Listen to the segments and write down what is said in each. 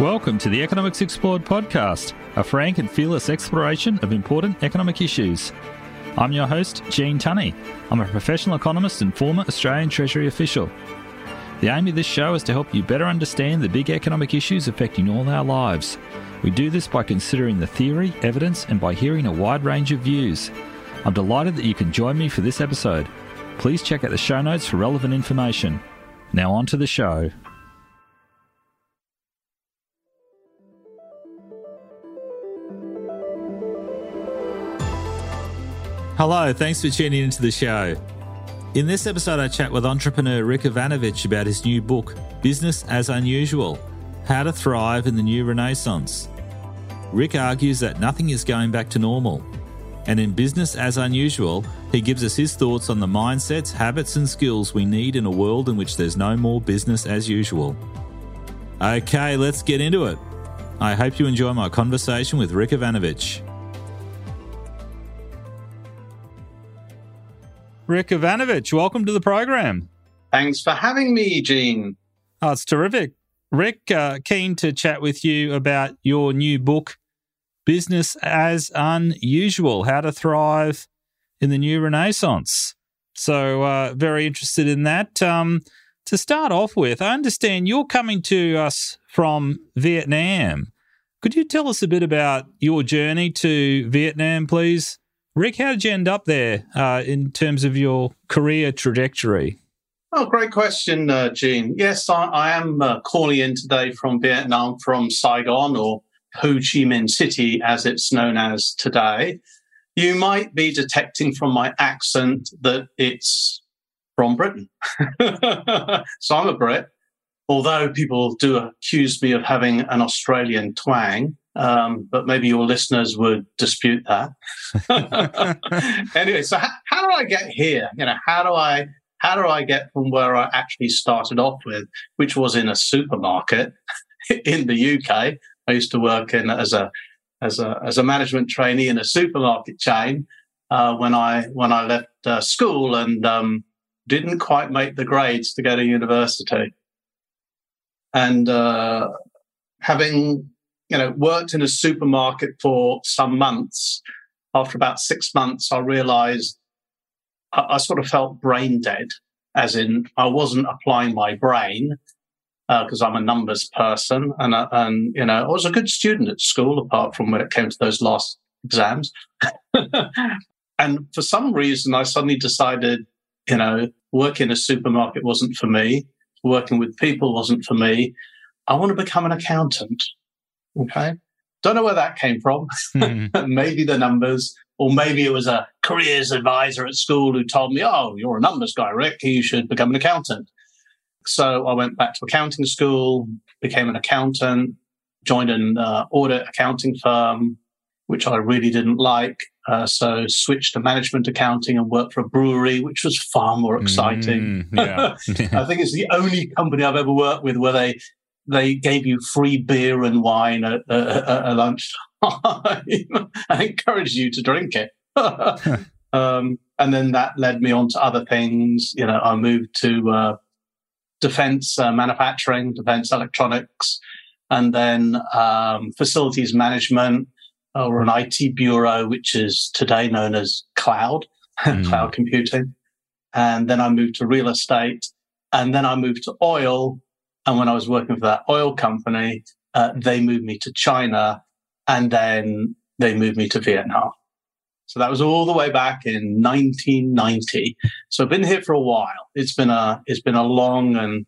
Welcome to the Economics Explored podcast, a frank and fearless exploration of important economic issues. I'm your host, Gene Tunny. I'm a professional economist and former Australian Treasury official. The aim of this show is to help you better understand the big economic issues affecting all our lives. We do this by considering the theory, evidence, and by hearing a wide range of views. I'm delighted that you can join me for this episode. Please check out the show notes for relevant information. Now, on to the show. Hello, thanks for tuning into the show. In this episode, I chat with entrepreneur Rick Yvanovich about his new book, Business as Unusual How to Thrive in the New Renaissance. Rick argues that nothing is going back to normal. And in Business as Unusual, he gives us his thoughts on the mindsets, habits, and skills we need in a world in which there's no more business as usual. Okay, let's get into it. I hope you enjoy my conversation with Rick Yvanovich. Rick Yvanovich, welcome to the program. Thanks for having me, Gene. Oh, it's terrific. Rick, uh, keen to chat with you about your new book, Business as Unusual How to Thrive in the New Renaissance. So, uh, very interested in that. Um, to start off with, I understand you're coming to us from Vietnam. Could you tell us a bit about your journey to Vietnam, please? Rick, how did you end up there uh, in terms of your career trajectory? Oh, great question, uh, Gene. Yes, I, I am uh, calling in today from Vietnam, from Saigon or Ho Chi Minh City, as it's known as today. You might be detecting from my accent that it's from Britain. so I'm a Brit, although people do accuse me of having an Australian twang um, but maybe your listeners would dispute that. anyway, so how, how, do I get here? You know, how do I how do I get from where I actually started off with, which was in a supermarket in the UK? I used to work in as a as a as a management trainee in a supermarket chain uh, when I when I left uh, school and um, didn't quite make the grades to go to university. And uh, having you know, worked in a supermarket for some months. After about six months, I realized I, I sort of felt brain dead, as in I wasn't applying my brain because uh, I'm a numbers person, and uh, and you know I was a good student at school, apart from when it came to those last exams. and for some reason, I suddenly decided, you know, working in a supermarket wasn't for me. Working with people wasn't for me. I want to become an accountant. Okay. Don't know where that came from. Mm. maybe the numbers, or maybe it was a careers advisor at school who told me, oh, you're a numbers guy, Rick. You should become an accountant. So I went back to accounting school, became an accountant, joined an uh, audit accounting firm, which I really didn't like. Uh, so switched to management accounting and worked for a brewery, which was far more exciting. Mm, yeah. I think it's the only company I've ever worked with where they they gave you free beer and wine at, at, at lunchtime and encouraged you to drink it. um, and then that led me on to other things. You know, I moved to uh, defense uh, manufacturing, defense electronics, and then um, facilities management or an IT bureau, which is today known as cloud, mm. cloud computing. And then I moved to real estate. And then I moved to oil and when I was working for that oil company, uh, they moved me to China and then they moved me to Vietnam. So that was all the way back in 1990. So I've been here for a while. It's been a, it's been a long and,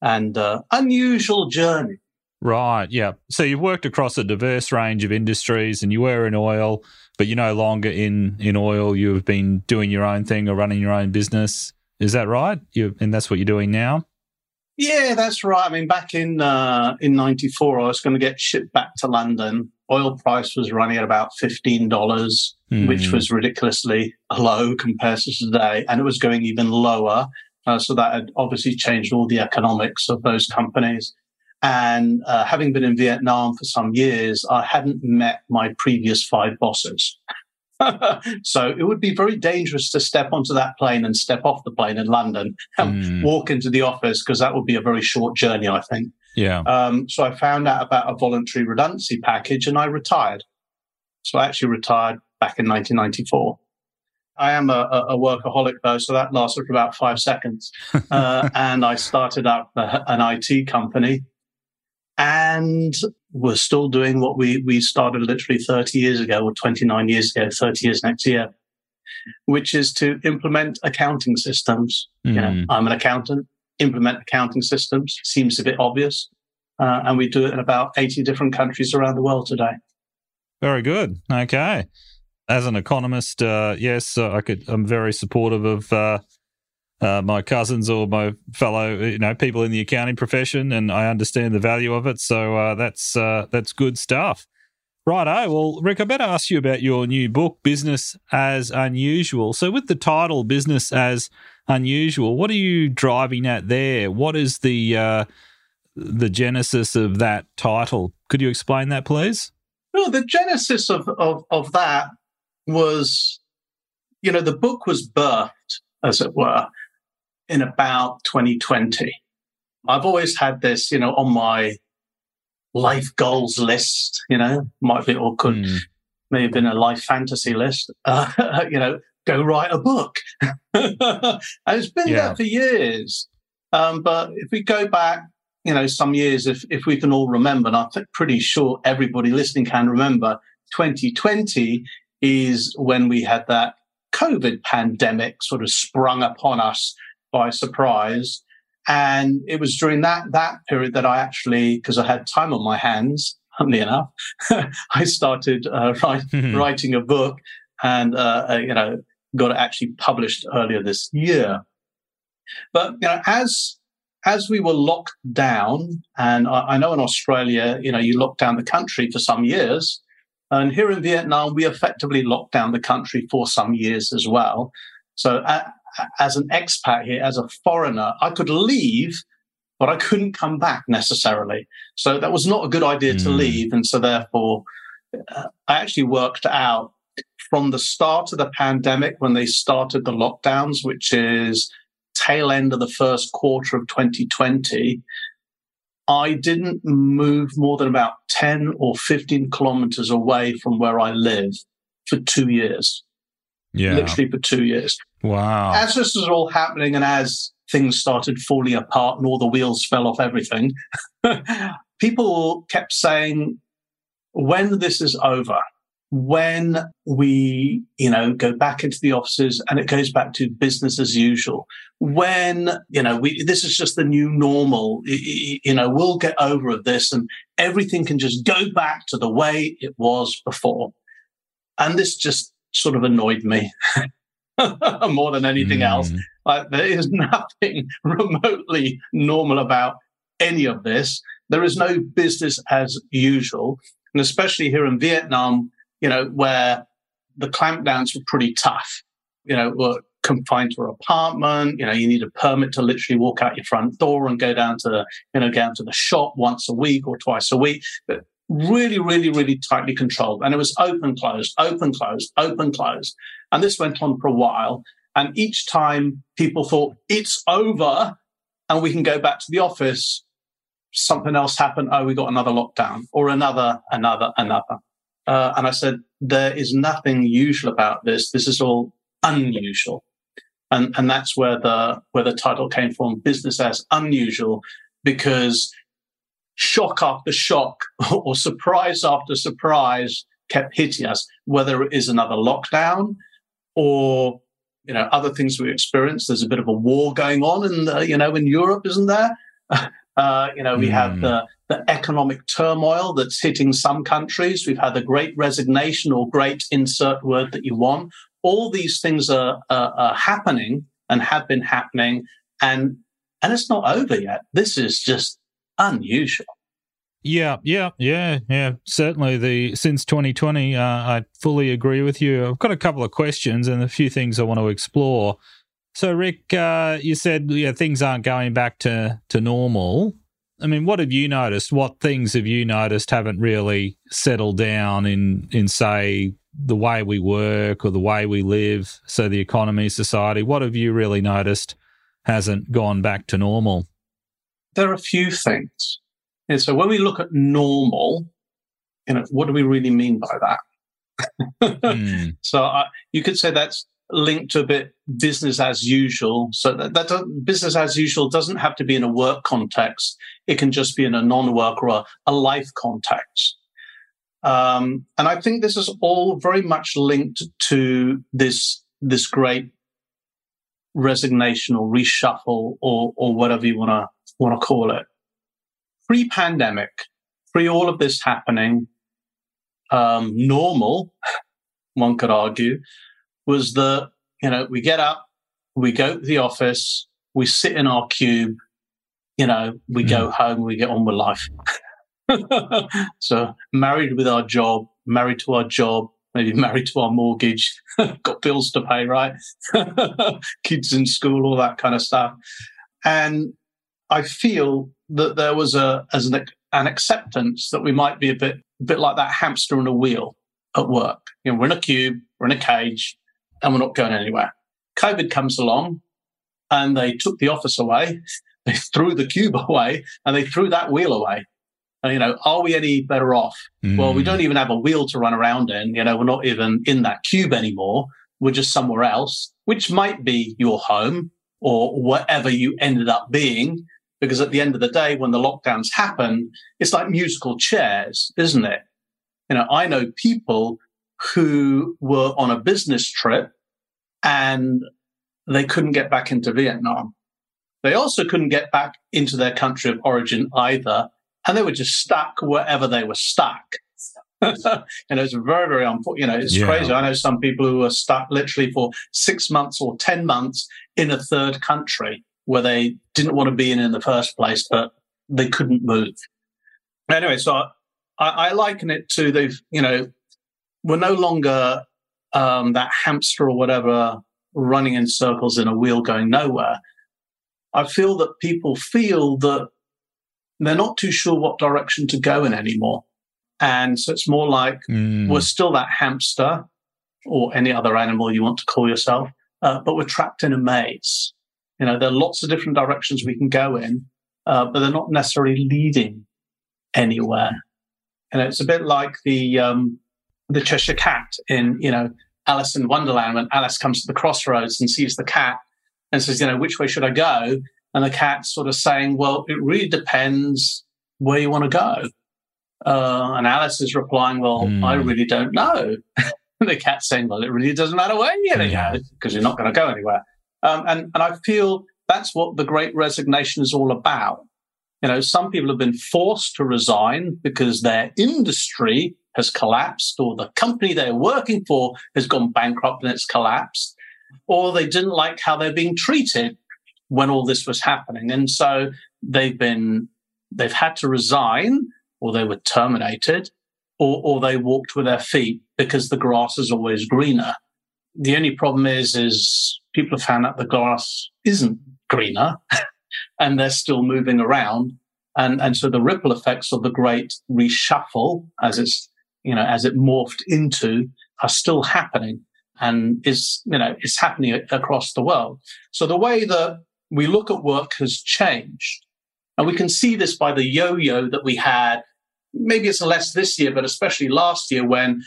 and uh, unusual journey. Right. Yeah. So you've worked across a diverse range of industries and you were in oil, but you're no longer in, in oil. You've been doing your own thing or running your own business. Is that right? You, and that's what you're doing now? Yeah, that's right. I mean, back in uh, in '94, I was going to get shipped back to London. Oil price was running at about fifteen dollars, mm. which was ridiculously low compared to today, and it was going even lower. Uh, so that had obviously changed all the economics of those companies. And uh, having been in Vietnam for some years, I hadn't met my previous five bosses. so it would be very dangerous to step onto that plane and step off the plane in London and mm. walk into the office because that would be a very short journey, I think. Yeah. Um, so I found out about a voluntary redundancy package and I retired. So I actually retired back in 1994. I am a, a workaholic though, so that lasted for about five seconds. Uh, and I started up a, an IT company and we're still doing what we, we started literally 30 years ago or 29 years ago, 30 years next year, which is to implement accounting systems. Mm. You know, hmm. I'm an accountant, implement accounting systems seems a bit obvious. Uh, and we do it in about 80 different countries around the world today. Very good. Okay. As an economist, uh, yes, uh, I could. I'm very supportive of uh, my cousins or my fellow, you know, people in the accounting profession, and I understand the value of it. So uh, that's uh, that's good stuff. Righto. Well, Rick, I better ask you about your new book, Business as Unusual. So, with the title "Business as Unusual," what are you driving at there? What is the uh, the genesis of that title? Could you explain that, please? Well, the genesis of, of, of that was, you know, the book was birthed, as it were, in about 2020. I've always had this, you know, on my life goals list, you know, might be, or could mm. may have been a life fantasy list, uh, you know, go write a book. and it's been yeah. there for years. Um, but if we go back, you know, some years, if, if we can all remember, and I'm pretty sure everybody listening can remember, 2020 is when we had that COVID pandemic sort of sprung upon us by surprise. And it was during that, that period that I actually, because I had time on my hands, funnily enough, I started uh, write, mm-hmm. writing a book and, uh, uh, you know, got it actually published earlier this year. But, you know, as, as we were locked down, and I, I know in Australia, you know, you locked down the country for some years. And here in Vietnam, we effectively locked down the country for some years as well. So as an expat here, as a foreigner, I could leave, but I couldn't come back necessarily. So that was not a good idea mm. to hmm. leave. And so therefore, uh, I actually worked out from the start of the pandemic when they started the lockdowns, which is tail end of the first quarter of 2020, I didn't move more than about 10 or 15 kilometers away from where I live for two years. Yeah. Literally for two years. Wow. As this was all happening and as things started falling apart and all the wheels fell off everything, people kept saying, when this is over, when we, you know, go back into the offices and it goes back to business as usual, when, you know, we, this is just the new normal, you know, we'll get over this and everything can just go back to the way it was before. And this just sort of annoyed me. more than anything mm. else. Like there is nothing remotely normal about any of this. There is no business as usual. And especially here in Vietnam, you know, where the clampdowns were pretty tough, you know, were confined to an apartment. You know, you need a permit to literally walk out your front door and go down to, you know, down to the shop once a week or twice a week. But really, really, really tightly controlled. And it was open, closed, open, closed, open, closed. And this went on for a while. And each time people thought it's over and we can go back to the office, something else happened. Oh, we got another lockdown or another, another, another. Uh, and I said, there is nothing usual about this. This is all unusual. And, and that's where the, where the title came from, business as unusual, because shock after shock or surprise after surprise kept hitting us, whether it is another lockdown or you know other things we experience. There's a bit of a war going on in the, you know in Europe, isn't there? Uh, you know, we mm. have hmm. the, the economic turmoil that's hitting some countries. We've had the great resignation or great insert word that you want. All these things are, are, are happening and have been happening, and and it's not over yet. This is just unusual. Yeah, yeah, yeah, yeah. Certainly, the since 2020, uh, I fully agree with you. I've got a couple of questions and a few things I want to explore. So, Rick, uh, you said yeah, things aren't going back to to normal. I mean, what have you noticed? What things have you noticed haven't really settled down in in say the way we work or the way we live? So, the economy, society. What have you really noticed hasn't gone back to normal? There are a few things. And so when we look at normal, you know, what do we really mean by that? mm. So uh, you could say that's linked to a bit business as usual. So that, that business as usual doesn't have to be in a work context. It can just be in a non-work or a, a life context. Um, and I think this is all very much linked to this this great resignation or reshuffle or or whatever you want to want to call it. Pre-pandemic, pre all of this happening, um, normal, one could argue, was that you know we get up, we go to the office, we sit in our cube, you know, we mm. go home, we get on with life. so married with our job, married to our job, maybe married to our mortgage, got bills to pay, right? Kids in school, all that kind of stuff. And I feel that there was a as an, an acceptance that we might be a bit a bit like that hamster in a wheel at work. You know, we're in a cube, we're in a cage, and we're not going anywhere. COVID comes along and they took the office away, they threw the cube away, and they threw that wheel away. And, you know, are we any better off? Mm. Well, we don't even have a wheel to run around in. You know, we're not even in that cube anymore. We're just somewhere else, which might be your home or whatever you ended up being. Because at the end of the day, when the lockdowns happen, it's like musical chairs, isn't it? You know, I know people who were on a business trip and they couldn't get back into Vietnam. They also couldn't get back into their country of origin either. And they were just stuck wherever they were stuck. and it's very, very unfortunate. You know, it's yeah. crazy. I know some people who are stuck literally for six months or 10 months in a third country where they didn't want to be in in the first place, but they couldn't move. Anyway, so I, I liken it to they've, you know, we're no longer um, that hamster or whatever running in circles in a wheel going nowhere. I feel that people feel that they're not too sure what direction to go in anymore. And so it's more like mm. we're still that hamster or any other animal you want to call yourself, uh, but we're trapped in a maze. You know, there are lots of different directions we can go in, uh, but they're not necessarily leading anywhere. And it's a bit like the um, the Cheshire Cat in, you know, Alice in Wonderland when Alice comes to the crossroads and sees the cat and says, you know, which way should I go? And the cat's sort of saying, well, it really depends where you want to go. Uh, and Alice is replying, well, mm. I really don't know. the cat's saying, well, it really doesn't matter where you're going to go because you're not going to go anywhere. Um, and, and I feel that's what the great resignation is all about. You know, some people have been forced to resign because their industry has collapsed or the company they're working for has gone bankrupt and it's collapsed, or they didn't like how they're being treated when all this was happening. And so they've been, they've had to resign or they were terminated or, or they walked with their feet because the grass is always greener. The only problem is, is people have found out the glass isn't greener and they're still moving around. And, and so the ripple effects of the great reshuffle, as it's you know, as it morphed into are still happening and is, you know, is happening across the world. So the way that we look at work has changed. And we can see this by the yo-yo that we had. Maybe it's less this year, but especially last year when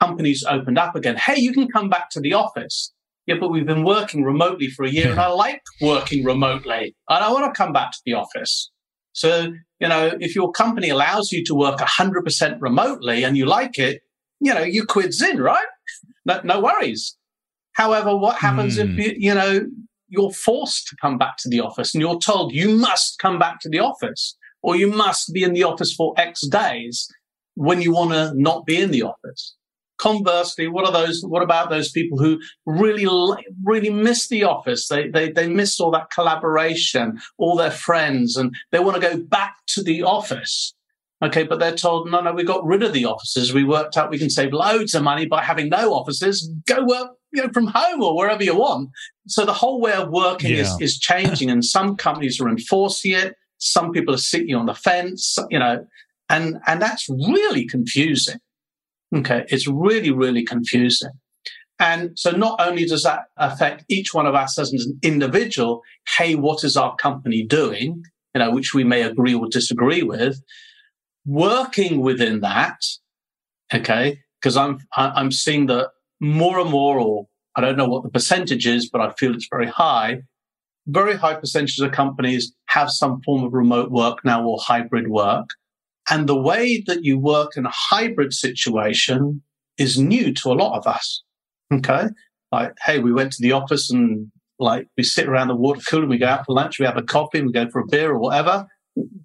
companies opened up again. Hey, you can come back to the office. Yeah, but we've been working remotely for a year and I like working remotely I want to come back to the office. So, you know, if your company allows you to work 100% remotely and you like it, you know, you quid's in, right? No, no worries. However, what happens mm. if, hmm. you, you know, you're forced to come back to the office and you're told you must come back to the office or you must be in the office for X days when you want to not be in the office? Conversely, what are those? What about those people who really, really miss the office? They, they, they miss all that collaboration, all their friends, and they want to go back to the office. Okay, but they're told, no, no, we got rid of the offices. We worked out we can save loads of money by having no offices. Go work, you know, from home or wherever you want. So the whole way of working yeah. is, is changing, and some companies are enforcing it. Some people are sitting on the fence, you know, and and that's really confusing. Okay. It's really, really confusing. And so not only does that affect each one of us as an individual, hey, what is our company doing? you know, which we may agree or disagree with, working within that, okay, because I'm I'm seeing that more and more, or I don't know what the percentage is, but I feel it's very high. Very high percentages of companies have some form of remote work now or hybrid work. And the way that you work in a hybrid situation is new to a lot of us. Okay. Like, hey, we went to the office and like we sit around the water cooler, and we go out for lunch, we have a coffee, we go for a beer or whatever.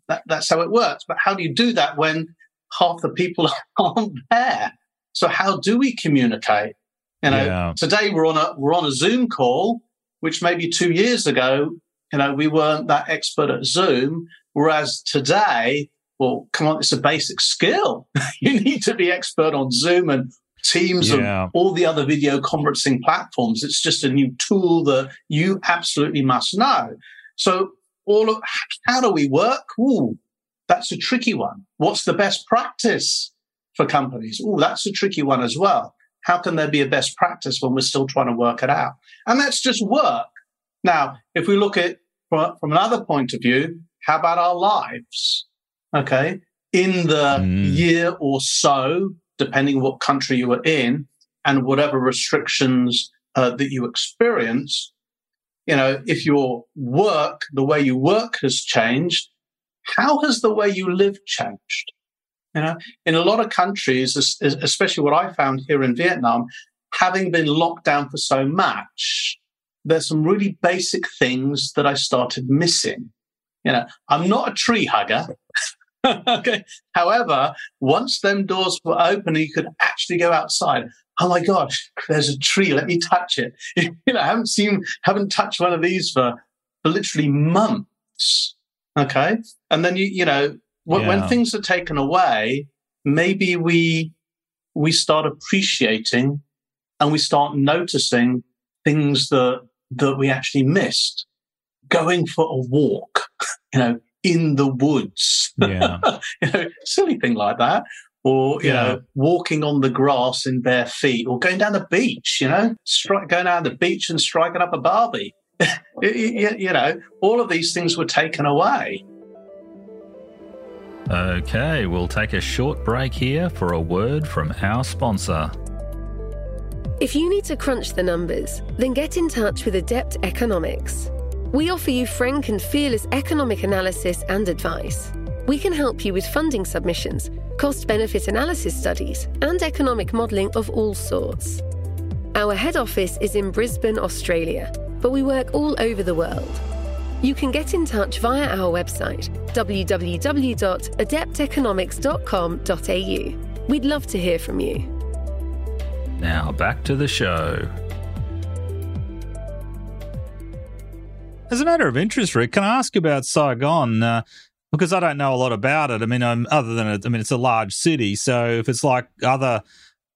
That, that's how it works. But how do you do that when half the people aren't there? So how do we communicate? You know, yeah. today we're on a we're on a Zoom call, which maybe two years ago, you know, we weren't that expert at Zoom. Whereas today, well, come on, it's a basic skill. you need to be expert on Zoom and Teams yeah. and all the other video conferencing platforms. It's just a new tool that you absolutely must know. So all of how do we work? Ooh, that's a tricky one. What's the best practice for companies? Ooh, that's a tricky one as well. How can there be a best practice when we're still trying to work it out? And that's just work. Now, if we look at from, from another point of view, how about our lives? Okay. In the mm. year or so depending what country you are in and whatever restrictions uh, that you experience. You know, if your work, the way you work has changed, how has the way you live changed? You know, in a lot of countries, especially what I found here in Vietnam, having been locked down for so much, there's some really basic things that I started missing. You know, I'm not a tree hugger. okay. However, once them doors were open, you could actually go outside. Oh my gosh, there's a tree. Let me touch it. you know, I haven't seen, haven't touched one of these for, for literally months. Okay. And then you, you know, yeah. when things are taken away, maybe we, we start appreciating and we start noticing things that, that we actually missed. Going for a walk, you know, in the woods. Yeah. you know, silly thing like that. Or, you yeah. know, walking on the grass in bare feet or going down the beach, you know, stri- going down the beach and striking up a Barbie. you, you know, all of these things were taken away. Okay, we'll take a short break here for a word from our sponsor. If you need to crunch the numbers, then get in touch with Adept Economics. We offer you frank and fearless economic analysis and advice. We can help you with funding submissions, cost benefit analysis studies, and economic modelling of all sorts. Our head office is in Brisbane, Australia, but we work all over the world. You can get in touch via our website, www.adepteconomics.com.au. We'd love to hear from you. Now back to the show. As a matter of interest, Rick, can I ask about Saigon? Uh, because I don't know a lot about it. I mean, um, other than it, I mean, it's a large city. So if it's like other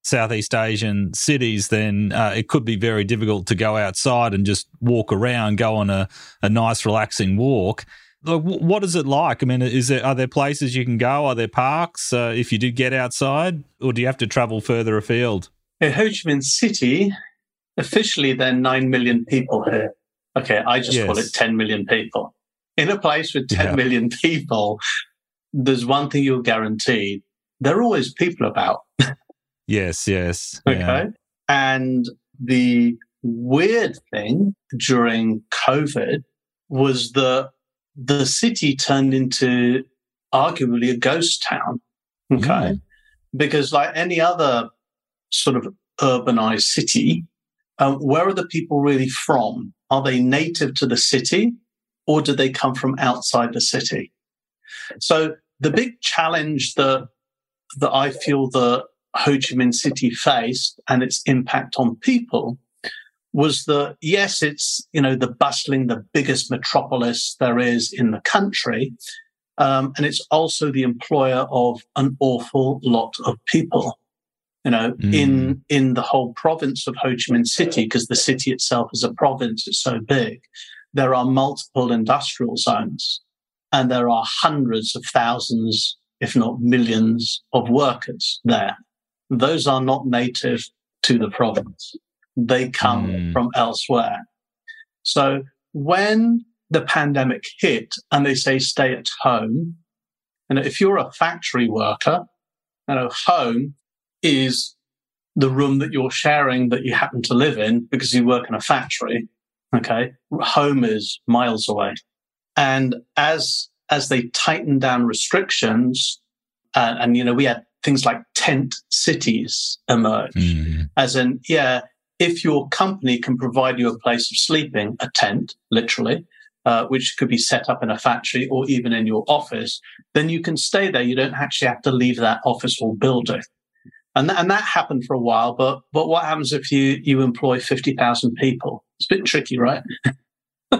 Southeast Asian cities, then uh, it could be very difficult to go outside and just walk around, go on a, a nice, relaxing walk. Like, what is it like? I mean, is there are there places you can go? Are there parks uh, if you did get outside, or do you have to travel further afield? In Ho Chi Minh City, officially there are nine million people here. Okay, I just yes. call it 10 million people. In a place with ten yeah. million people, there's one thing you're guaranteed there are always people about. yes, yes. Okay. Yeah. And the weird thing during COVID was that the city turned into arguably a ghost town. Okay. Mm. Because, like any other sort of urbanized city, um, where are the people really from? Are they native to the city or do they come from outside the city? So the big challenge that, that I feel that Ho Chi Minh City faced and its impact on people was that yes, it's, you know, the bustling, the biggest metropolis there is in the country. Um, and it's also the employer of an awful lot of people you know, mm. in in the whole province of Ho Chi Minh City, because the city itself is a province, it's so big. There are multiple industrial zones, and there are hundreds of thousands, if not millions, of workers there. Those are not native to the province; they come mm. from elsewhere. So when the pandemic hit and they say stay at home, and if you're a factory worker, you know, home is the room that you're sharing that you happen to live in because you work in a factory. Okay. Home is miles away. And as, as they tighten down restrictions, uh, and, you know, we had things like tent cities emerge mm. as in, yeah, if your company can provide you a place of sleeping, a tent, literally, uh, which could be set up in a factory or even in your office, then you can stay there. You don't actually have to leave that office or building. And, th- and that happened for a while, but, but what happens if you, you employ 50,000 people? It's a bit tricky, right?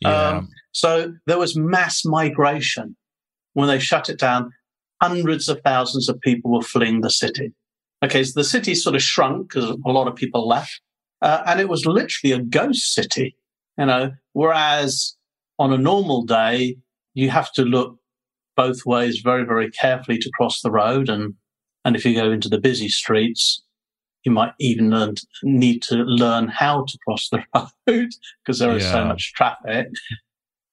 yeah. Um, so there was mass migration when they shut it down. Hundreds of thousands of people were fleeing the city. Okay, so the city sort of shrunk because a lot of people left, uh, and it was literally a ghost city. You know, whereas on a normal day, you have to look both ways very, very carefully to cross the road. And, and if you go into the busy streets, you might even learn, need to learn how to cross the road because there is yeah. so much traffic.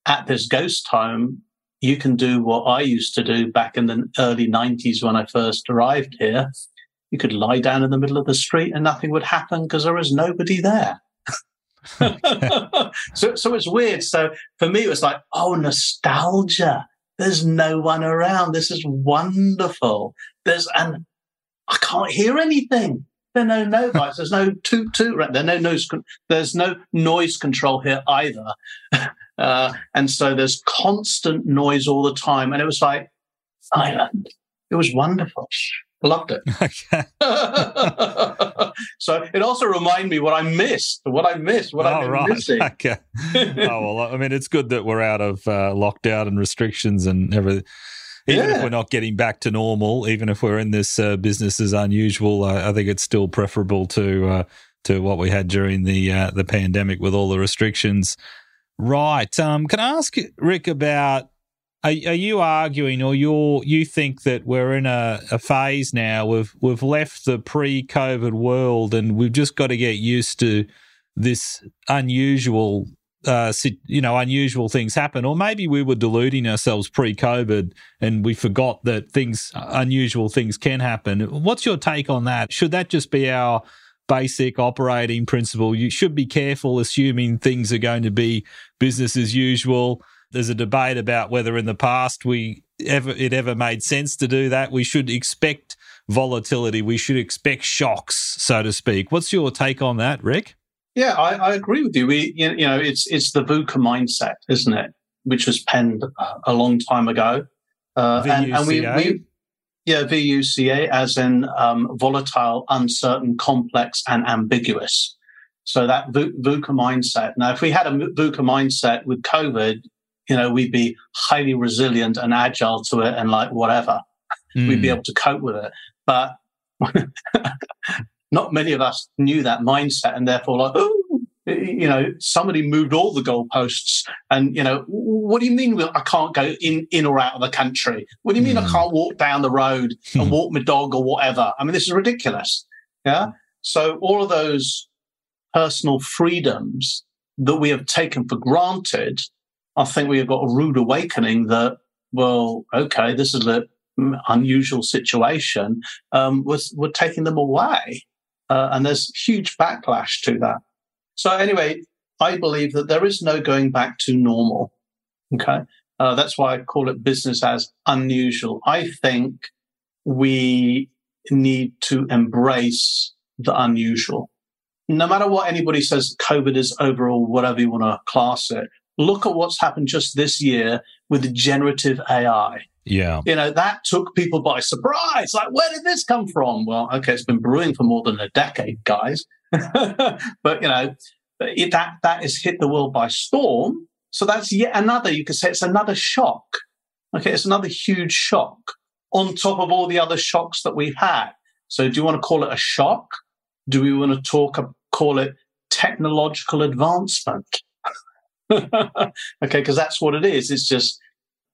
At this ghost home, you can do what I used to do back in the early 90s when I first arrived here. You could lie down in the middle of the street and nothing would happen because there was nobody there. so, so it's weird. So for me, it was like, oh, nostalgia. There's no one around. This is wonderful. There's, and I can't hear anything. There are no nobody's. There's no toot toot. Right? There no noise. There's no noise control here either. Uh, and so there's constant noise all the time. And it was like silent. It was wonderful. Loved it. Okay. so it also reminded me what I missed, what I missed, what oh, I've been right. missing. Okay. oh well, I mean, it's good that we're out of uh, lockdown and restrictions and everything. Even yeah. if we're not getting back to normal, even if we're in this uh, business as unusual, uh, I think it's still preferable to uh, to what we had during the uh, the pandemic with all the restrictions. Right. Um, can I ask Rick about are, are you arguing, or you you think that we're in a, a phase now? We've we've left the pre-COVID world, and we've just got to get used to this unusual uh, you know, unusual things happen, or maybe we were deluding ourselves pre-COVID and we forgot that things, unusual things can happen. What's your take on that? Should that just be our basic operating principle? You should be careful assuming things are going to be business as usual. There's a debate about whether in the past we ever it ever made sense to do that. We should expect volatility. We should expect shocks, so to speak. What's your take on that, Rick? Yeah, I, I agree with you. We, you know, it's it's the VUCA mindset, isn't it? Which was penned a long time ago, uh, and, and, we, we, yeah, VUCA as in um, volatile, uncertain, complex, and ambiguous. So that VUCA mindset. Now, if we had a VUCA mindset with COVID, you know, we'd be highly resilient and agile to it and like whatever. Mm. We'd be hmm. able to cope with it. But not many of us knew that mindset and therefore like, oh, you know, somebody moved all the goalposts and, you know, what do you mean I can't go in, in or out of the country? What do you mean mm. I hmm. can't walk down the road and hmm. walk my dog or whatever? I mean, this is ridiculous. Yeah. So all of those personal freedoms that we have taken for granted I think we have got a rude awakening that, well, okay, this is an unusual situation. Um, we're, we're taking them away. Uh, and there's huge backlash to that. So anyway, I believe that there is no going back to normal. Okay. Uh, that's why I call it business as unusual. I think we need to embrace the unusual. No matter what anybody says, COVID is over or whatever you want to class it, look at what's happened just this year with generative AI. Yeah. You know, that took people by surprise. Like, where did this come from? Well, okay, it's been brewing for more than a decade, guys. but, you know, it, that, that has hit the world by storm. So that's yet another, you could say it's another shock. Okay. It's another huge shock on top of all the other shocks that we've had. So do you want to call it a shock? Do we want to talk, call it technological advancement? okay, because that's what it is. It's just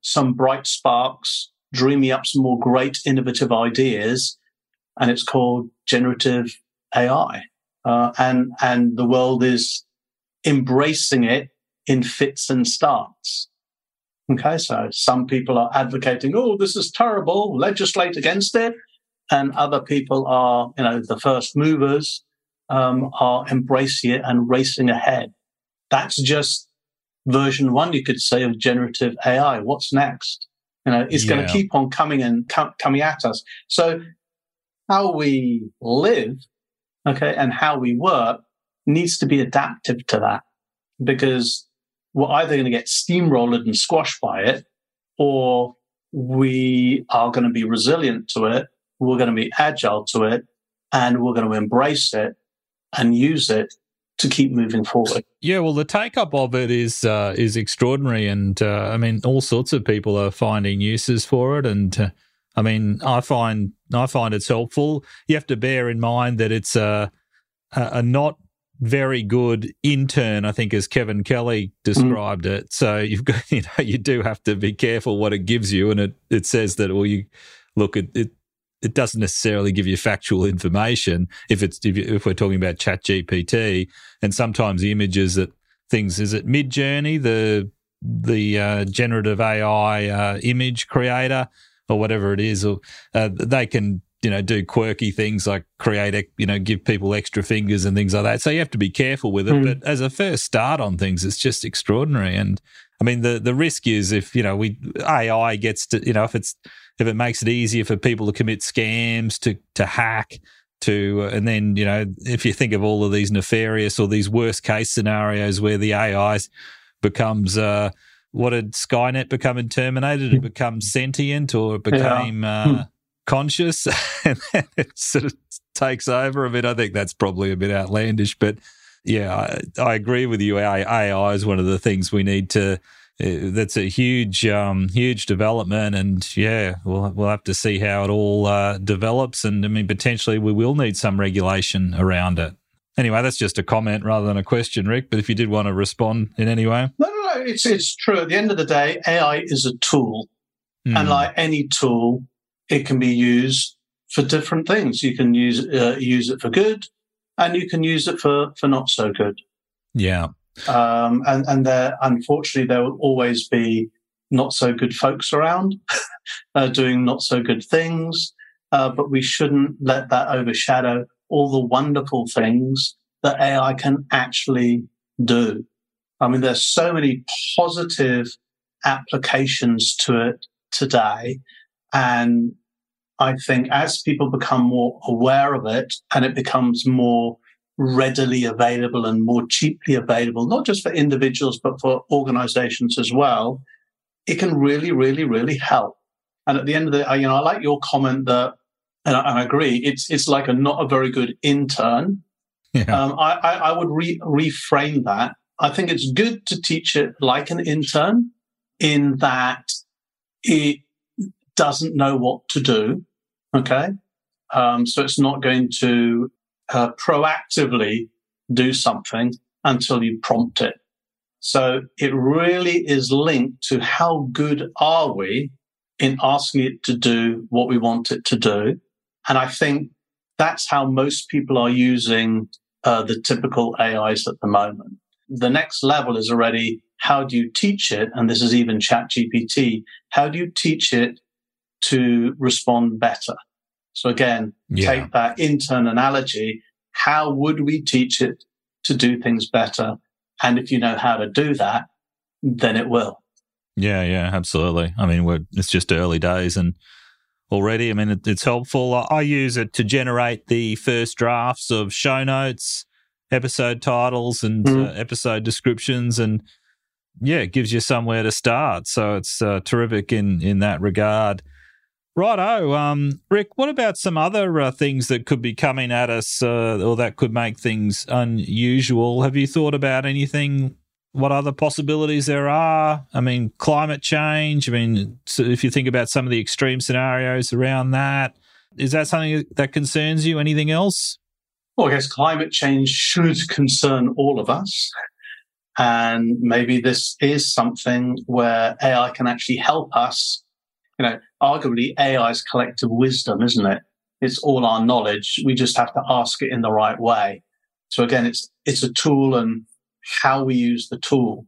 some bright sparks dreaming up some more great innovative ideas, and it's called generative AI. Uh, and and the world is embracing it in fits and starts. Okay, so some people are advocating, oh, this is terrible, legislate against it. And other people are, you know, the first movers um, are embracing it and racing ahead. That's just version one, you could say, of generative AI. What's next? You know, it's yeah. going to keep on coming and com- coming at us. So how we live, okay, and how we work needs to be adaptive to that because we're either going to get steamrolled and squashed by it or we are going to be resilient to it. We're going to be agile to it and we're going to embrace it and use it to keep moving forward. Yeah, well, the take up of it is uh, is extraordinary, and uh, I mean, all sorts of people are finding uses for it, and uh, I mean, I find I find it's helpful. You have to bear in mind that it's a a, not very good intern, I think, as Kevin Kelly described mm. it. So you've got, you know, you do have to be careful what it gives you, and it it says that, well, you look, it, it it doesn't necessarily give you factual information if it's if, if we're talking about chat gpt and sometimes the images that things is it midjourney the the uh, generative ai uh, image creator or whatever it is or uh, they can you know do quirky things like create you know give people extra fingers and things like that. So you have to be careful with it. Mm. but as a first start on things it's just extraordinary. And i mean the the risk is if you know we ai gets to you know if it's if it makes it easier for people to commit scams, to to hack, to uh, and then you know if you think of all of these nefarious or these worst case scenarios where the AI becomes uh, what did Skynet become in Terminator? It becomes sentient or it became yeah. uh, hmm. conscious and then it sort of takes over? I mean, I think that's probably a bit outlandish, but yeah, I, I agree with you. AI is one of the things we need to uh, that's a huge, um, huge development, and yeah, we'll we'll have to see how it all uh, develops. And I mean, potentially we will need some regulation around it. Anyway, that's just a comment rather than a question, Rick. But if you did want to respond in any way, no, no, no, it's it's true. At the end of the day, AI is a tool, mm. and like any tool, it can be used for different things. You can use uh, use it for good, and you can use it for for not so good. Yeah. Um, and, and there, unfortunately, there will always be not so good folks around uh, doing not so good things. Uh, but we shouldn't let that overshadow all the wonderful things that AI can actually do. I mean, there's so many positive applications to it today. And I think as people become more aware of it and it becomes more readily available and more cheaply available, not just for individuals, but for organizations as well, it can really, really, really help. And at the end of the you know, I like your comment that, and I, and I agree, it's, it's like a not a very good intern. Yeah. Um, I, I, I, would re- reframe that. I think it's good to teach it like an intern in that it doesn't know what to do. Okay. Um, so it's not going to uh, proactively do something until you prompt it. So it really is linked to how good are we in asking it to do what we want it to do. And I think that's how most people are using uh, the typical AIs at the moment. The next level is already how do you teach it? And this is even chat GPT. How do you teach it to respond better? So again, yeah. take that intern analogy. How would we teach it to do things better? And if you know how to do that, then it will. Yeah, yeah, absolutely. I mean, it's just early days and already, I mean, it, it's helpful. I, I use it to generate the first drafts of show notes, episode titles, and mm. uh, episode descriptions. And yeah, it gives you somewhere to start. So it's uh, terrific in, in that regard. Righto, um, Rick. What about some other uh, things that could be coming at us, uh, or that could make things unusual? Have you thought about anything? What other possibilities there are? I mean, climate change. I mean, so if you think about some of the extreme scenarios around that, is that something that concerns you? Anything else? Well, I guess climate change should concern all of us. And maybe this is something where AI can actually help us you know, arguably AI's collective wisdom, isn't it? It's all our knowledge. We just have to ask it in the right way. So again, it's, it's a tool and how we use the tool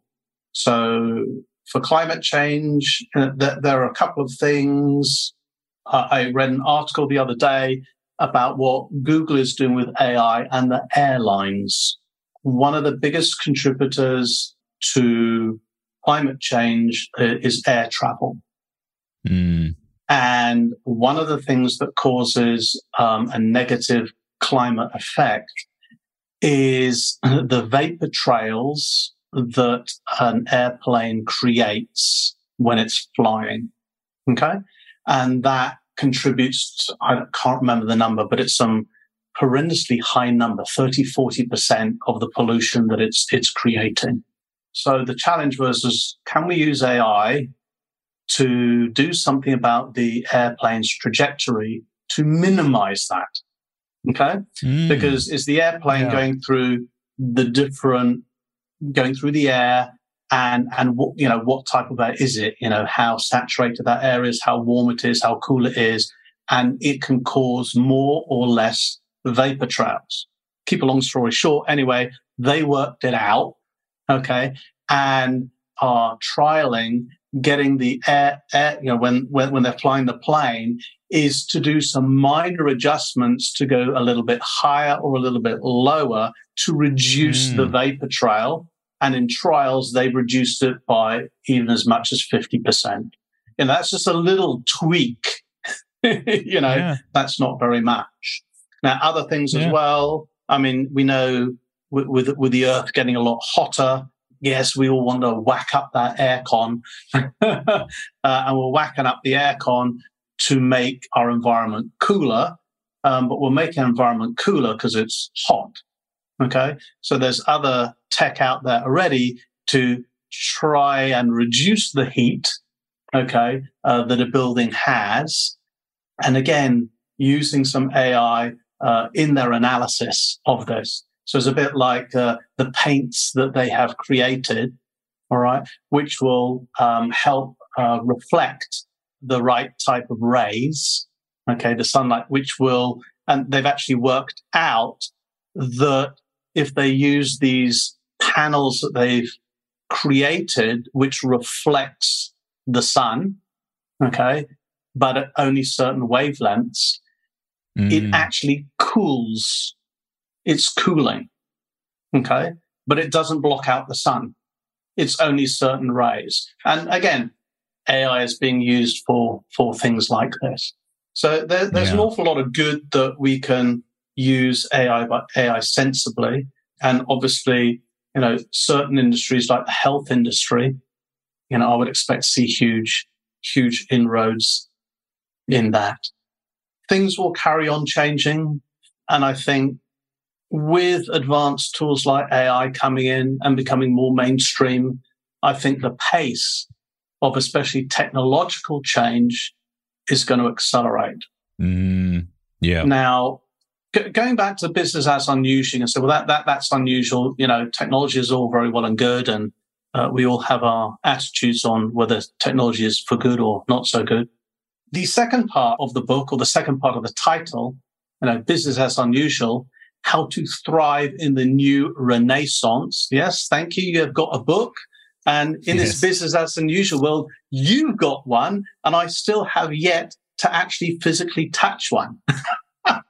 So for climate change, uh, th- there are a couple of things. Uh, I read an article the other day about what Google is doing with AI and the airlines. One of the biggest contributors to climate change uh, is air travel. Mm. And one of the things that causes um, a negative climate effect is the vapor trails that an airplane creates when it's flying. Okay. And that contributes, I can't remember the number, but it's some horrendously high number, 30, 40% of the pollution that it's, it's creating. So the challenge was, is can we use AI to do something about the airplane's trajectory to minimize that? Okay. Mm. Because is the airplane yeah. going through the different, going through the air and, and what, you know, what type of air is it? You know, how saturated that air is, how warm it is, how cool it is. And it can cause more or less vapor trails. Keep a long story short. Anyway, they worked it out. Okay. And are trialing getting the air, air you know, when, when, when they're flying the plane is to do some minor adjustments to go a little bit higher or a little bit lower to reduce mm. the vapor trail. And in trials, they've reduced it by even as much as 50%. And that's just a little tweak. you know, yeah. that's not very much. Now, other things yeah. as well. I mean, we know with, with, with the earth getting a lot hotter, yes, we all want to whack up that aircon, uh, and we're whacking up the aircon to make our environment cooler. Um, but we're making our environment cooler because it's hot. Okay. So there's other tech out there already to try and reduce the heat. Okay. Uh, that a building has. And again, using some AI uh, in their analysis of this. So it's a bit like uh, the paints that they have created, all right, which will um, help uh, reflect the right type of rays, okay, the sunlight, which will, and they've actually worked out that if they use these panels that they've created, which reflects the sun, okay, but at only certain wavelengths, mm. it actually cools it's cooling. Okay. But it doesn't block out the sun. It's only certain rays. And again, AI is being used for, for things like this. So there, there's yeah. an awful lot of good that we can use AI, but AI sensibly. And obviously, you know, certain industries like the health industry, you know, I would expect to see huge, huge inroads in that. Things will carry on changing. And I think with advanced tools like AI coming in and becoming more mainstream, I think the pace of especially technological change is going to accelerate. Mm, yeah. Now, g- going back to business as unusual, and so well, that, that that's unusual. You know, technology is all very well and good, and uh, we all have our attitudes on whether technology is for good or not so good. The second part of the book, or the second part of the title, you know, business as unusual, how to Thrive in the New Renaissance. Yes, thank you. You have got a book. And in yes. this business as unusual world, you've got one, and I still have yet to actually physically touch one.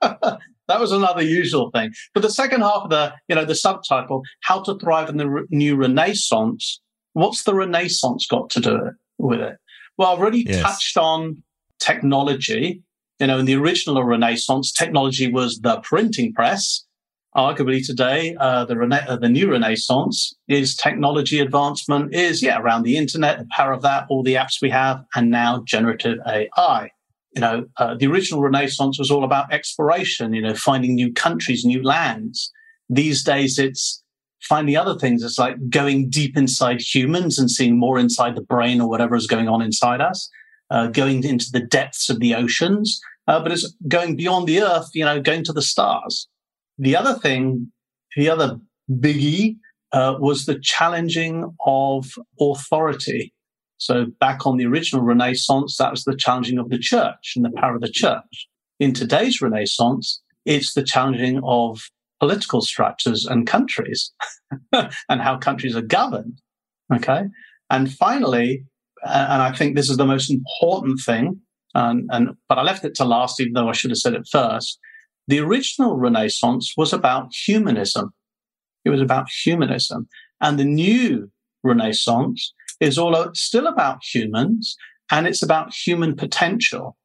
that was another usual thing. But the second half of the, you know, the subtitle, How to Thrive in the Re- New Renaissance, what's the Renaissance got to do with it? Well, I've already yes. touched on technology. You know, in the original Renaissance, technology was the printing press arguably today, uh, the, rena- uh, the new renaissance is technology advancement is, yeah, around the internet, the power of that, all the apps we have, and now generative AI. You know, uh, the original renaissance was all about exploration, you know, finding new countries, new lands. These days, it's finding other things. It's like going deep inside humans and seeing more inside the brain or whatever is going on inside us, uh, going into the depths of the oceans. Uh, but it's going beyond the earth, you know, going to the stars. The other thing, the other biggie uh, was the challenging of authority. So back on the original Renaissance, that was the challenging of the church and the power of the church. In today's Renaissance, it's the challenging of political structures and countries and how countries are governed. Okay. And finally, Uh, and I think this is the most important thing, and, and but I left it to last, even though I should have said it first. The original Renaissance was about humanism. It was about humanism. And the new Renaissance is all uh, still about humans and it's about human potential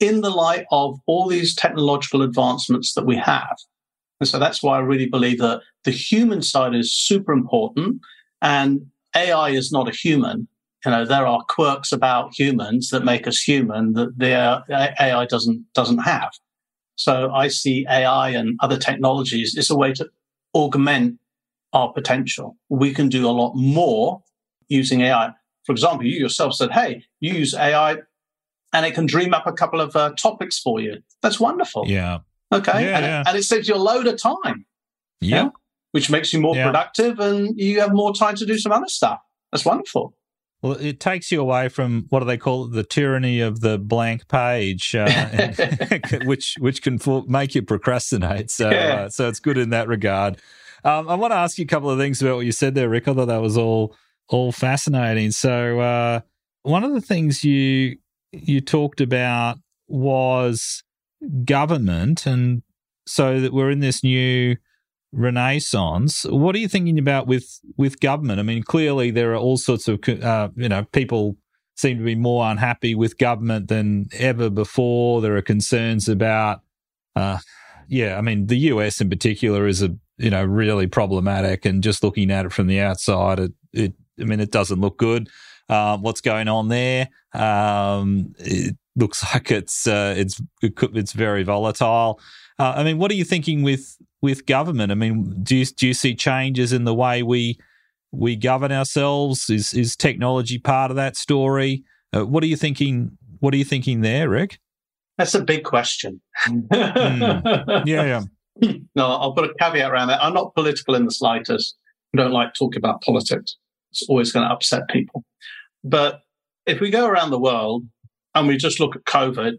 in the light of all these technological advancements that we have. And so that's why I really believe that the human side is super important and AI is not a human. You know, there are quirks about humans that make us human that the AI doesn't, doesn't have. So I see AI and other technologies as a way to augment our potential. We can do a lot more using AI. For example, you yourself said, Hey, you use AI and it can dream up a couple of uh, topics for you. That's wonderful. Yeah. Okay. Yeah, and, yeah. It, and, It, saves you a load of time. Yeah. yeah? Which makes you more productive and you have more time to do some other stuff. That's wonderful. Well, it takes you away from what do they call it, the tyranny of the blank page, uh, which which can make you procrastinate. So, yeah. uh, so it's good in that regard. Um, I want to ask you a couple of things about what you said there, Rick. I thought that was all all fascinating. So, uh, one of the things you you talked about was government, and so that we're in this new renaissance. What are you thinking about with with government? I mean, clearly there are all sorts of uh, you know people seem to be more unhappy with government than ever before. There are concerns about, uh, yeah, I mean, the US in particular is a you know really problematic, and just looking at it from the outside, it, it I mean, it doesn't look good. Um, what's going on there? Um, it looks like it's uh, it's it's very volatile. Uh, I mean, what are you thinking with with government? I mean, do you do you see changes in the way we we govern ourselves? Is is technology part of that story? Uh, what are you thinking? What are you thinking there, Rick? That's a big question. mm. Yeah, yeah. No, I'll put a caveat around that. I'm not political in the slightest. I don't like talking about politics. It's always going to upset people. But if we go around the world and we just look at COVID,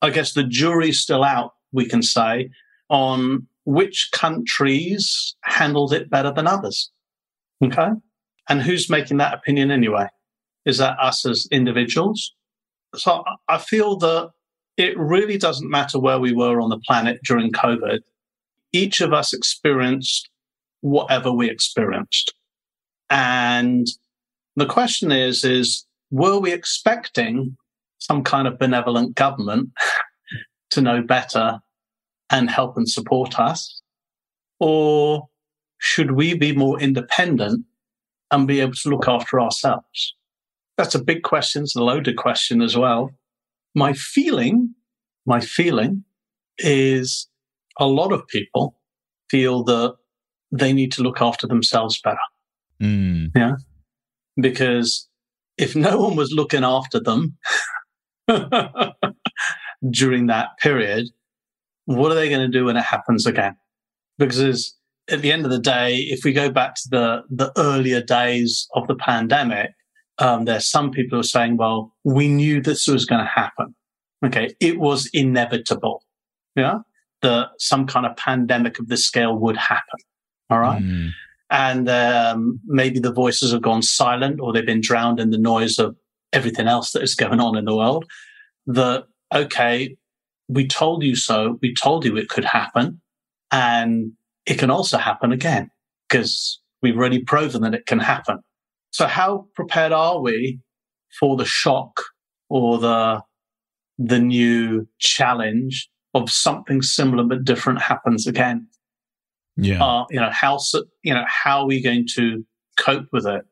I guess the jury's still out, we can say, on which countries handled it better than others. Hmm. Okay. And who's making that opinion anyway? Is that us as individuals? So I feel that it really doesn't matter where we were on the planet during COVID. Each of us experienced whatever we experienced. And the question is, is were we expecting some kind of benevolent government to know better and help and support us? Or should we be more independent and be able to look after ourselves? That's a big question. It's a loaded question as well. My feeling, my feeling is a lot of people feel that they need to look after themselves better. Mm. Yeah. Because if no one was looking after them during that period, what are they going to do when it happens again? Because at the end of the day, if we go back to the, the earlier days of the pandemic, um, there's some people who are saying, well, we knew this was going to happen. Okay. It was inevitable. Yeah. That some kind of pandemic of this scale would happen. All right. Mm. And um, maybe the voices have gone silent or they've been drowned in the noise of everything else that is going on in the world. That, okay, we told you so. We told you it could happen. And it can also happen again because we've already proven that it can happen. So how prepared are we for the shock or the, the new challenge of something similar but different happens again? Yeah. Uh, you know, how, you know, how are we going to cope with it?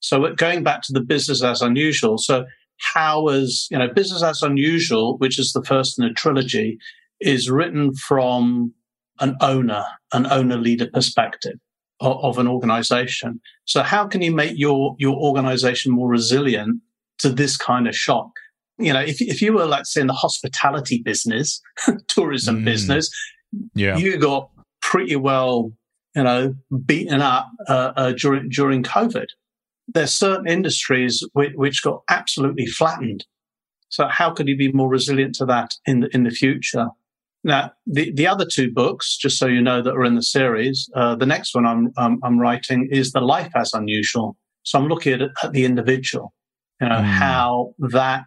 So going back to the business as unusual. So how is, you know, business as unusual, which is the first in a trilogy, is written from an owner, an owner leader perspective of, of an organization. So how can you make your, your organization more resilient to this kind of shock? You know, if, if you were, let's say, in the hospitality business, tourism mm. business, yeah. you got pretty well, you know, beaten up uh, uh, during during COVID. There's certain industries which, which, got absolutely flattened. So how could you be more resilient to that in the in the future? Now, the, the other two books, just so you know, that are in the series, uh, the next one I'm, I'm, I'm writing is The Life as Unusual. So I'm looking at, at the individual, you know, mm. how that,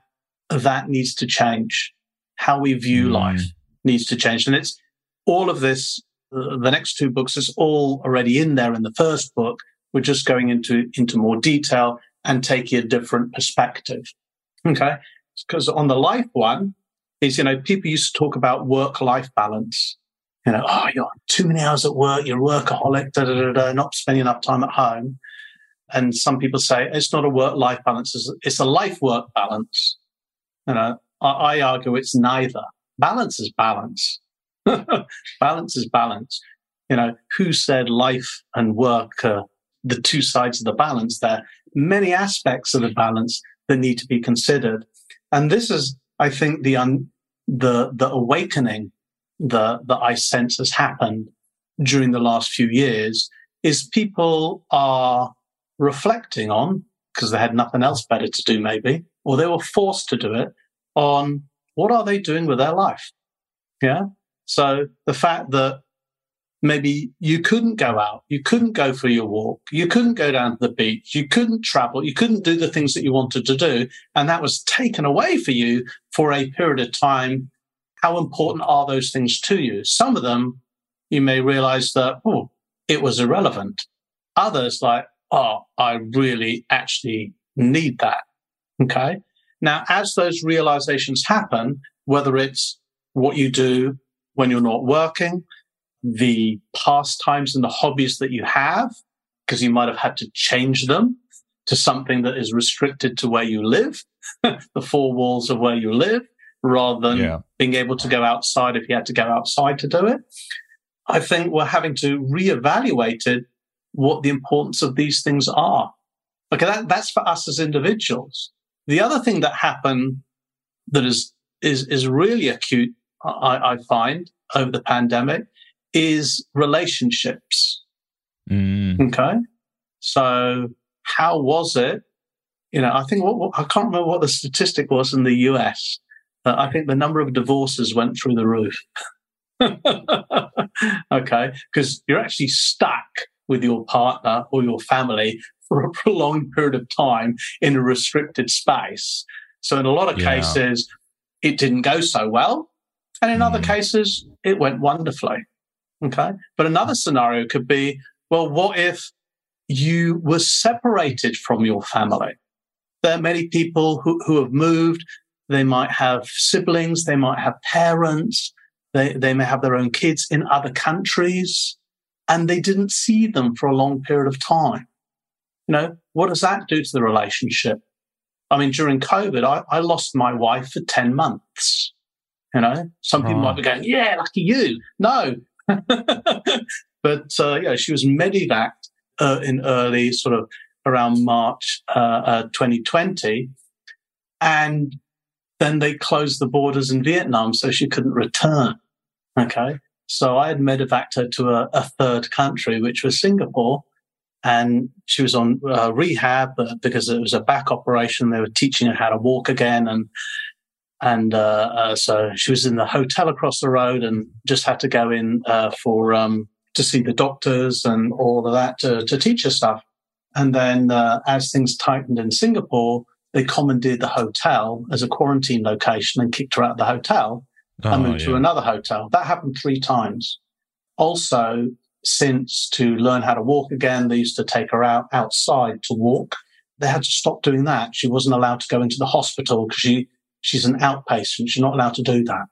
that needs to change, how we view mm. life needs to change. And it's all of this, uh, the next two books is all already in there in the first book. We're just going into, into more detail and taking a different perspective. Okay. Because on the life one is, you know, people used to talk about work life balance. You know, oh, you're too many hours at work, you're a workaholic, da, da, da, da, not spending enough time at home. And some people say it's not a work life balance, it's a life work balance. You know, I, I argue it's neither. Balance is balance. balance is balance. You know, who said life and work are the two sides of the balance? There many aspects of the balance that need to be considered. And this is, I think, the un, the the awakening that that I sense has happened during the last few years is people are reflecting on because they had nothing else better to do, maybe, or they were forced to do it on what are they doing with their life? Yeah. So the fact that maybe you couldn't go out, you couldn't go for your walk, you couldn't go down to the beach, you couldn't travel, you couldn't do the things that you wanted to do. And that was taken away for you for a period of time. How important are those things to you? Some of them you may realize that, oh, it was irrelevant. Others like, oh, I really actually need that. Okay. Now, as those realizations happen, whether it's what you do when you're not working, the pastimes and the hobbies that you have, because you might have had to change them to something that is restricted to where you live, the four walls of where you live, rather than yeah. being able to go outside if you had to go outside to do it. I think we're having to reevaluate it, what the importance of these things are. Okay, that, that's for us as individuals. The other thing that happened that is is is really acute, I, I find over the pandemic, is relationships. Mm. Okay, so how was it? You know, I think what, what, I can't remember what the statistic was in the US. Uh, I think the number of divorces went through the roof. okay, because you're actually stuck with your partner or your family for a prolonged period of time in a restricted space. So in a lot of yeah. cases, it didn't go so well. And in mm. other cases, it went wonderfully. Okay. But another scenario could be, well, what if you were separated from your family? There are many people who, who have moved. They might have siblings. They might have parents. They, they may have their own kids in other countries and they didn't see them for a long period of time. You know, what does that do to the relationship? I mean, during COVID, I, I lost my wife for 10 months. You know, some people oh. might be ah. going, yeah, lucky you. No. but, uh, yeah, she was medevaced uh, in early sort of around March uh, uh, 2020. And then they closed the borders in Vietnam, so she couldn't return. Okay. So I had medevaced her to a, a third country, which was Singapore and she was on uh, rehab because it was a back operation. They were teaching her how to walk again, and and uh, uh, so she was in the hotel across the road and just had to go in uh, for um, to see the doctors and all of that to, to teach her stuff. And then uh, as things tightened in Singapore, they commandeered the hotel as a quarantine location and kicked her out of the hotel oh, and moved yeah. to another hotel. That happened three times. Also, since to learn how to walk again. They used to take her out outside to walk. They had to stop doing that. She wasn't allowed to go into the hospital because she, she's an outpatient. She's not allowed to do that.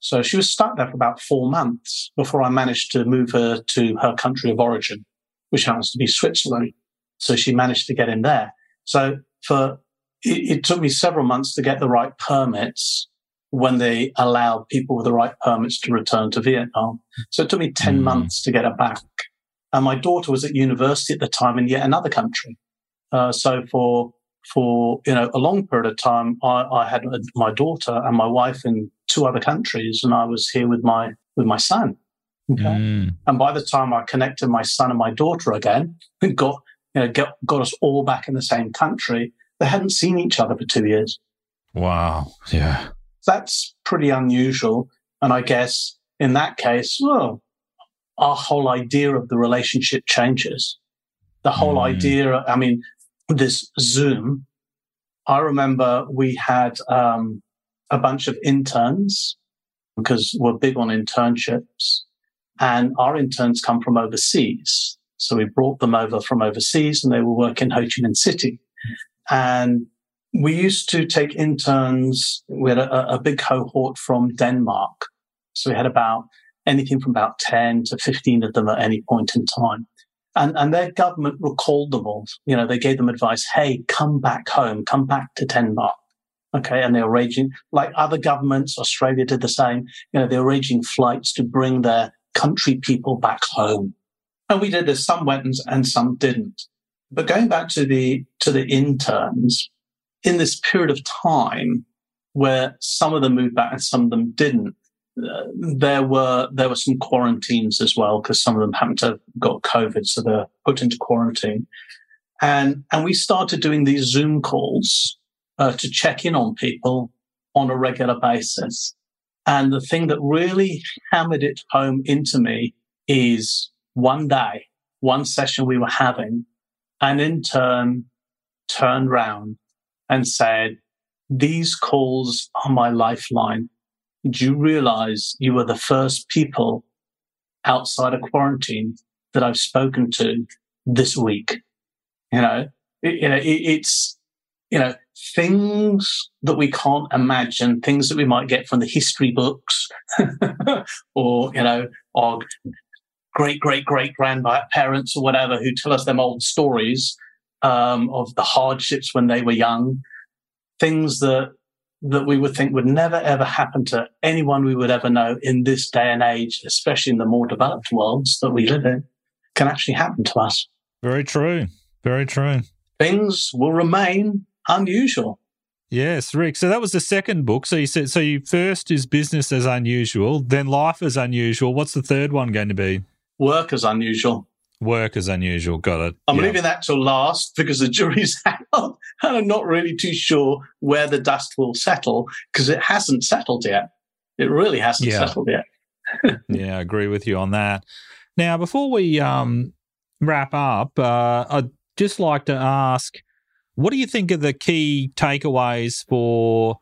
So she was stuck there for about four months before I managed to move her to her country of origin, which happens to be Switzerland. So she managed to get in there. So for, it, it took me several months to get the right permits when they allowed people with the right permits to return to Vietnam. So it took me 10 mm. months to get her back. And my daughter was at university at the time in yet another country. Uh, so for, for, you know, a long period of time, I, I, had my daughter and my wife in two other countries and I was here with my, with my son. Okay. Mm. And by the time I connected my son and my daughter again and got, you know, get, got us all back in the same country, they hadn't seen each other for two years. Wow. Yeah that's pretty unusual. And I guess in that case, well, our whole idea of the relationship changes. The whole mm. idea, I mean, this Zoom, I remember we had um, a bunch of interns because we're big on internships, and our interns come from overseas. So we brought them over from overseas, and they were working in Ho Chi Minh City. And we used to take interns. We had a, a big cohort from Denmark. So we had about anything from about 10 to 15 of them at any point in time. And, and their government recalled them all. You know, they gave them advice. Hey, come back home, come back to Denmark. Okay. And they were arranging, like other governments, Australia did the same. You know, they were arranging flights to bring their country people back home. And we did this. Some went and, some didn't. But going back to the, to the interns, in this period of time where some of them moved back and some of them didn't, there were there were some quarantines as well because some of them happened to have got COVID, so they're put into quarantine. And and we started doing these Zoom calls uh, to check in on people on a regular basis. And the thing that really hammered it home into me is one day, one session we were having, an intern turned round and said, these calls are my lifeline. Do you realize you were the first people outside of quarantine that I've spoken to this week? You know, it, you know, it, it's, you know, things that we can't imagine, things that we might get from the history books or, you know, or great, great, great grandparents or whatever who tell us them old stories um, of the hardships when they were young, things that that we would think would never ever happen to anyone we would ever know in this day and age, especially in the more developed worlds that we live in, can actually happen to us. Very true. Very true. Things will remain unusual. Yes, Rick. So that was the second book. So you said so. You first is business as unusual, then life as unusual. What's the third one going to be? Work as unusual. Work as unusual. Got it. I'm yeah. leaving that till last because the jury's out and I'm not really too sure where the dust will settle because it hasn't settled yet. It really hasn't yeah. settled yet. yeah, I agree with you on that. Now, before we um, wrap up, uh, I'd just like to ask what do you think are the key takeaways for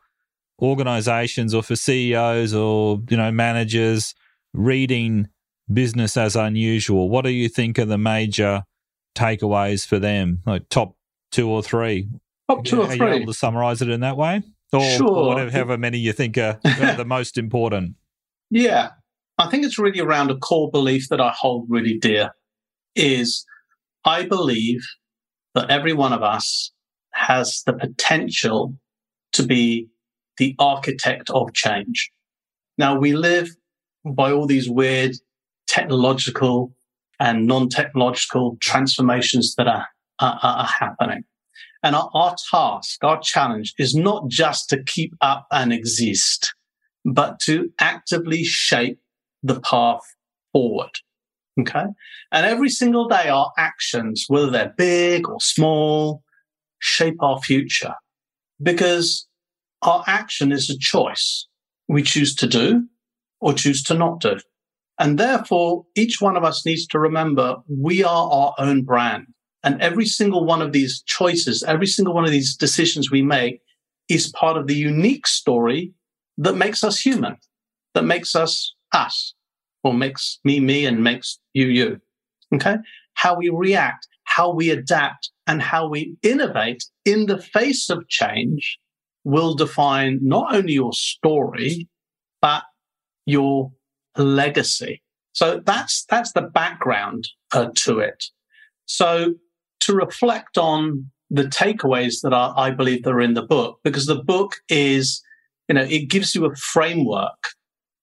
organizations or for CEOs or you know managers reading business as unusual. What do you think are the major takeaways for them? Like top two or three? Top two or are three. you able to summarize it in that way? Or, sure. or whatever, however many you think are, are the most important. Yeah. I think it's really around a core belief that I hold really dear is I believe that every one of us has the potential to be the architect of change. Now we live by all these weird technological and non-technological transformations that are, are, are happening. And our, our, task, our challenge is not just to keep up and exist, but to actively shape the path forward. Okay. And every single day, our actions, whether they're big or small, shape our future because our action is a choice. We choose to do or choose to not do. And therefore, each one of us needs to remember we are our own brand. And every single one of these choices, every single one of these decisions we make is part of the unique story that makes us human, that makes us us, or makes me me and makes you you. Okay. How we react, how we adapt, and how we innovate in the face of change will define not only your story, but your legacy. So that's that's the background uh, to it. So to reflect on the takeaways that are, I believe that are in the book, because the book is, you know, it gives you a framework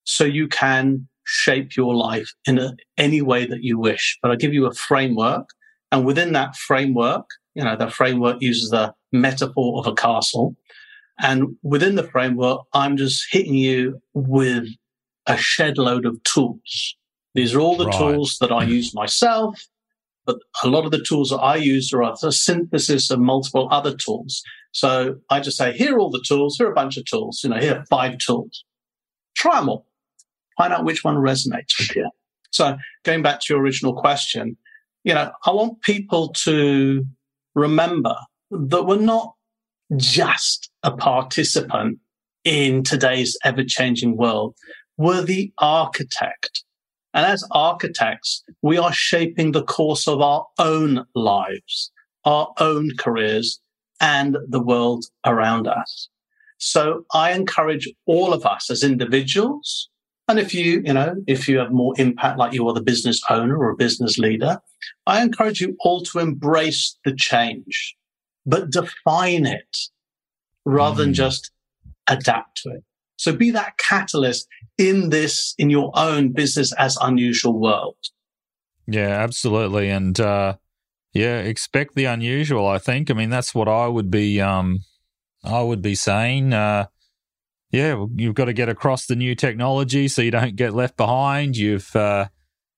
so you can shape your life in a, any way that you wish. But I give you a framework, and within that framework, you know, the framework uses the metaphor of a castle. And within the framework, I'm just hitting you with a shed load of tools. These are all the right. tools that I use myself, but a lot of the tools that I use are a synthesis of multiple other tools. So I just say, here are all the tools. Here are a bunch of tools. You know, here are five tools. Try them all. Find out which one resonates with you. So going back to your original question, you know, I want people to remember that we're not just a participant in today's ever changing world. We're the architect. And as architects, we are shaping the course of our own lives, our own careers, and the world around us. So I encourage all of us as individuals. And if you, you know, if you have more impact, like you are the business owner or a business leader, I encourage you all to embrace the change, but define it rather mm. than just adapt to it. So be that catalyst in this, in your own business as unusual world. Yeah, absolutely. And, uh, yeah, expect the unusual. I think. I mean, that's what I would be. Um, I would be saying. Uh, yeah, you've got to get across the new technology so you don't get left behind. You've uh,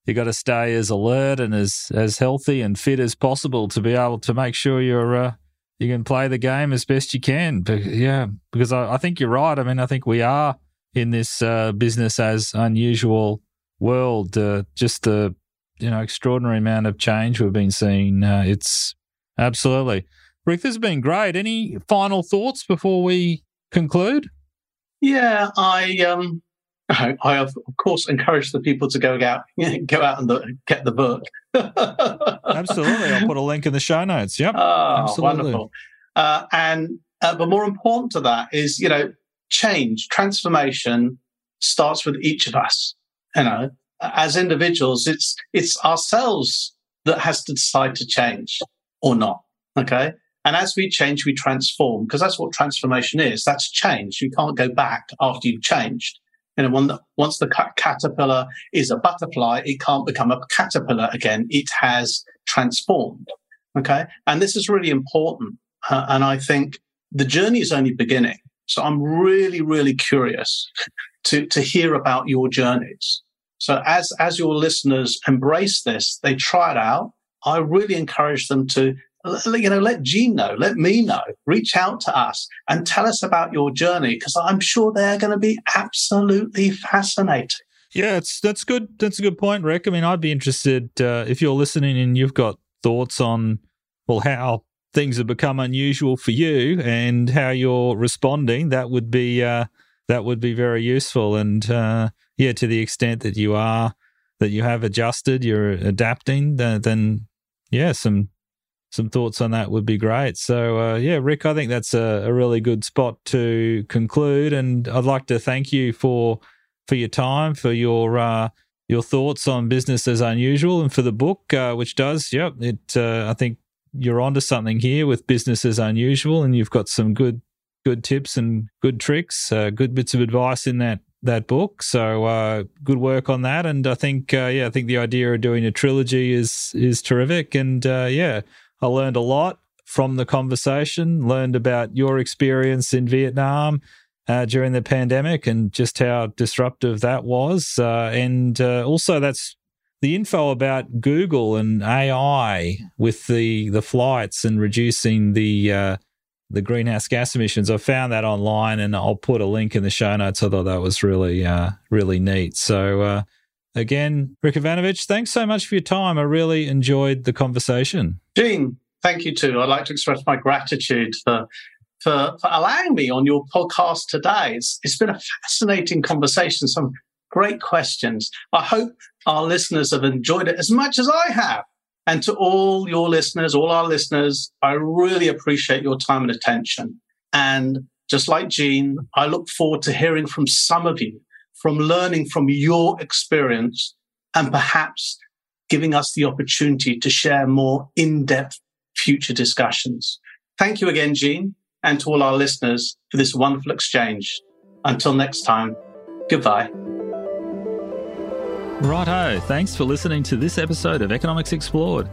you got to stay as alert and as as healthy and fit as possible to be able to make sure you're uh, you can play the game as best you can. But yeah, because I, I think you're right. I mean, I think we are in this uh, business as unusual world. Uh, just the you know extraordinary amount of change we've been seeing. Uh, it's absolutely Rick. This has been great. Any final thoughts before we conclude? Yeah, I um, I, I of course encourage the people to go out go out and get the book. absolutely, I'll put a link in the show notes. Yep, oh, absolutely. wonderful. Uh, and uh, but more important to that is you know change transformation starts with each of us. You know, as individuals, it's it's ourselves that has to decide to change or not. Okay. And as we change, we transform because that's what transformation is. That's change. You can't go back after you've changed. You know, the, once the caterpillar is a butterfly, it can't become a caterpillar again. It has transformed. Okay. And this is really important. Uh, and I think the journey is only beginning. So I'm really, really curious to, to hear about your journeys. So as, as your listeners embrace this, they try it out. I really encourage them to, you know, let Gene know, let me know, reach out to us and tell us about your journey because I'm sure they're going to be absolutely fascinating. Yeah, it's that's good. That's a good point, Rick. I mean, I'd be interested uh, if you're listening and you've got thoughts on well how things have become unusual for you and how you're responding. That would be uh, that would be very useful. And uh, yeah, to the extent that you are that you have adjusted, you're adapting, then, then yeah, some some thoughts on that would be great. So uh, yeah, Rick, I think that's a, a, really good spot to conclude, and I'd like to thank you for for your time, for your uh, your thoughts on business as unusual, and for the book, uh, which does, yep, it uh, I think you're onto something here with business as unusual, and you've got some good good tips and good tricks, uh, good bits of advice in that that book. So uh, good work on that. And I think uh, yeah, I think the idea of doing a trilogy is is terrific. And uh, yeah, I learned a lot from the conversation. Learned about your experience in Vietnam. Uh, during the pandemic and just how disruptive that was. Uh, and uh, also, that's the info about Google and AI with the the flights and reducing the uh, the greenhouse gas emissions. I found that online, and I'll put a link in the show notes. I thought that was really, uh, really neat. So, uh, again, Rick Yvanovich, thanks so much for your time. I really enjoyed the conversation. Gene, thank you too. I'd like to express my gratitude for. For, for allowing me on your podcast today. It's, it's been a fascinating conversation, some great questions. I hope our listeners have enjoyed it as much as I have. And to all your listeners, all our listeners, I really appreciate your time and attention. And just like Gene, I look forward to hearing from some of you, from learning from your experience, and perhaps giving us the opportunity to share more in depth future discussions. Thank you again, Gene, and to all our listeners for this wonderful exchange. Until next time, goodbye. Righto, thanks for listening to this episode of Economics Explored.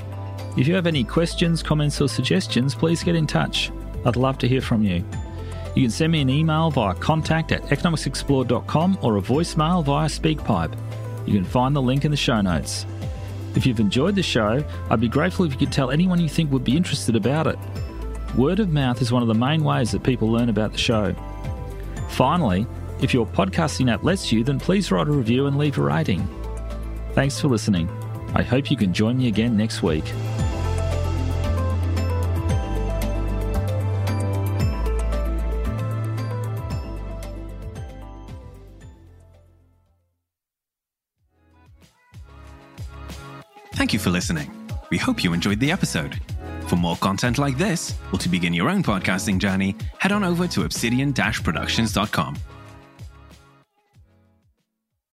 If you have any questions, comments, or suggestions, please get in touch. I'd love to hear from you. You can send me an email via contact at economicsexplored.com or a voicemail via SpeakPipe. You can find the link in the show notes. If you've enjoyed the show, I'd be grateful if you could tell anyone you think would be interested about it. Word of mouth is one of the main ways that people learn about the show. Finally, if your podcasting app lets you, then please write a review and leave a rating. Thanks for listening. I hope you can join me again next week. Thank you for listening. We hope you enjoyed the episode. For more content like this, or to begin your own podcasting journey, head on over to obsidian-productions.com.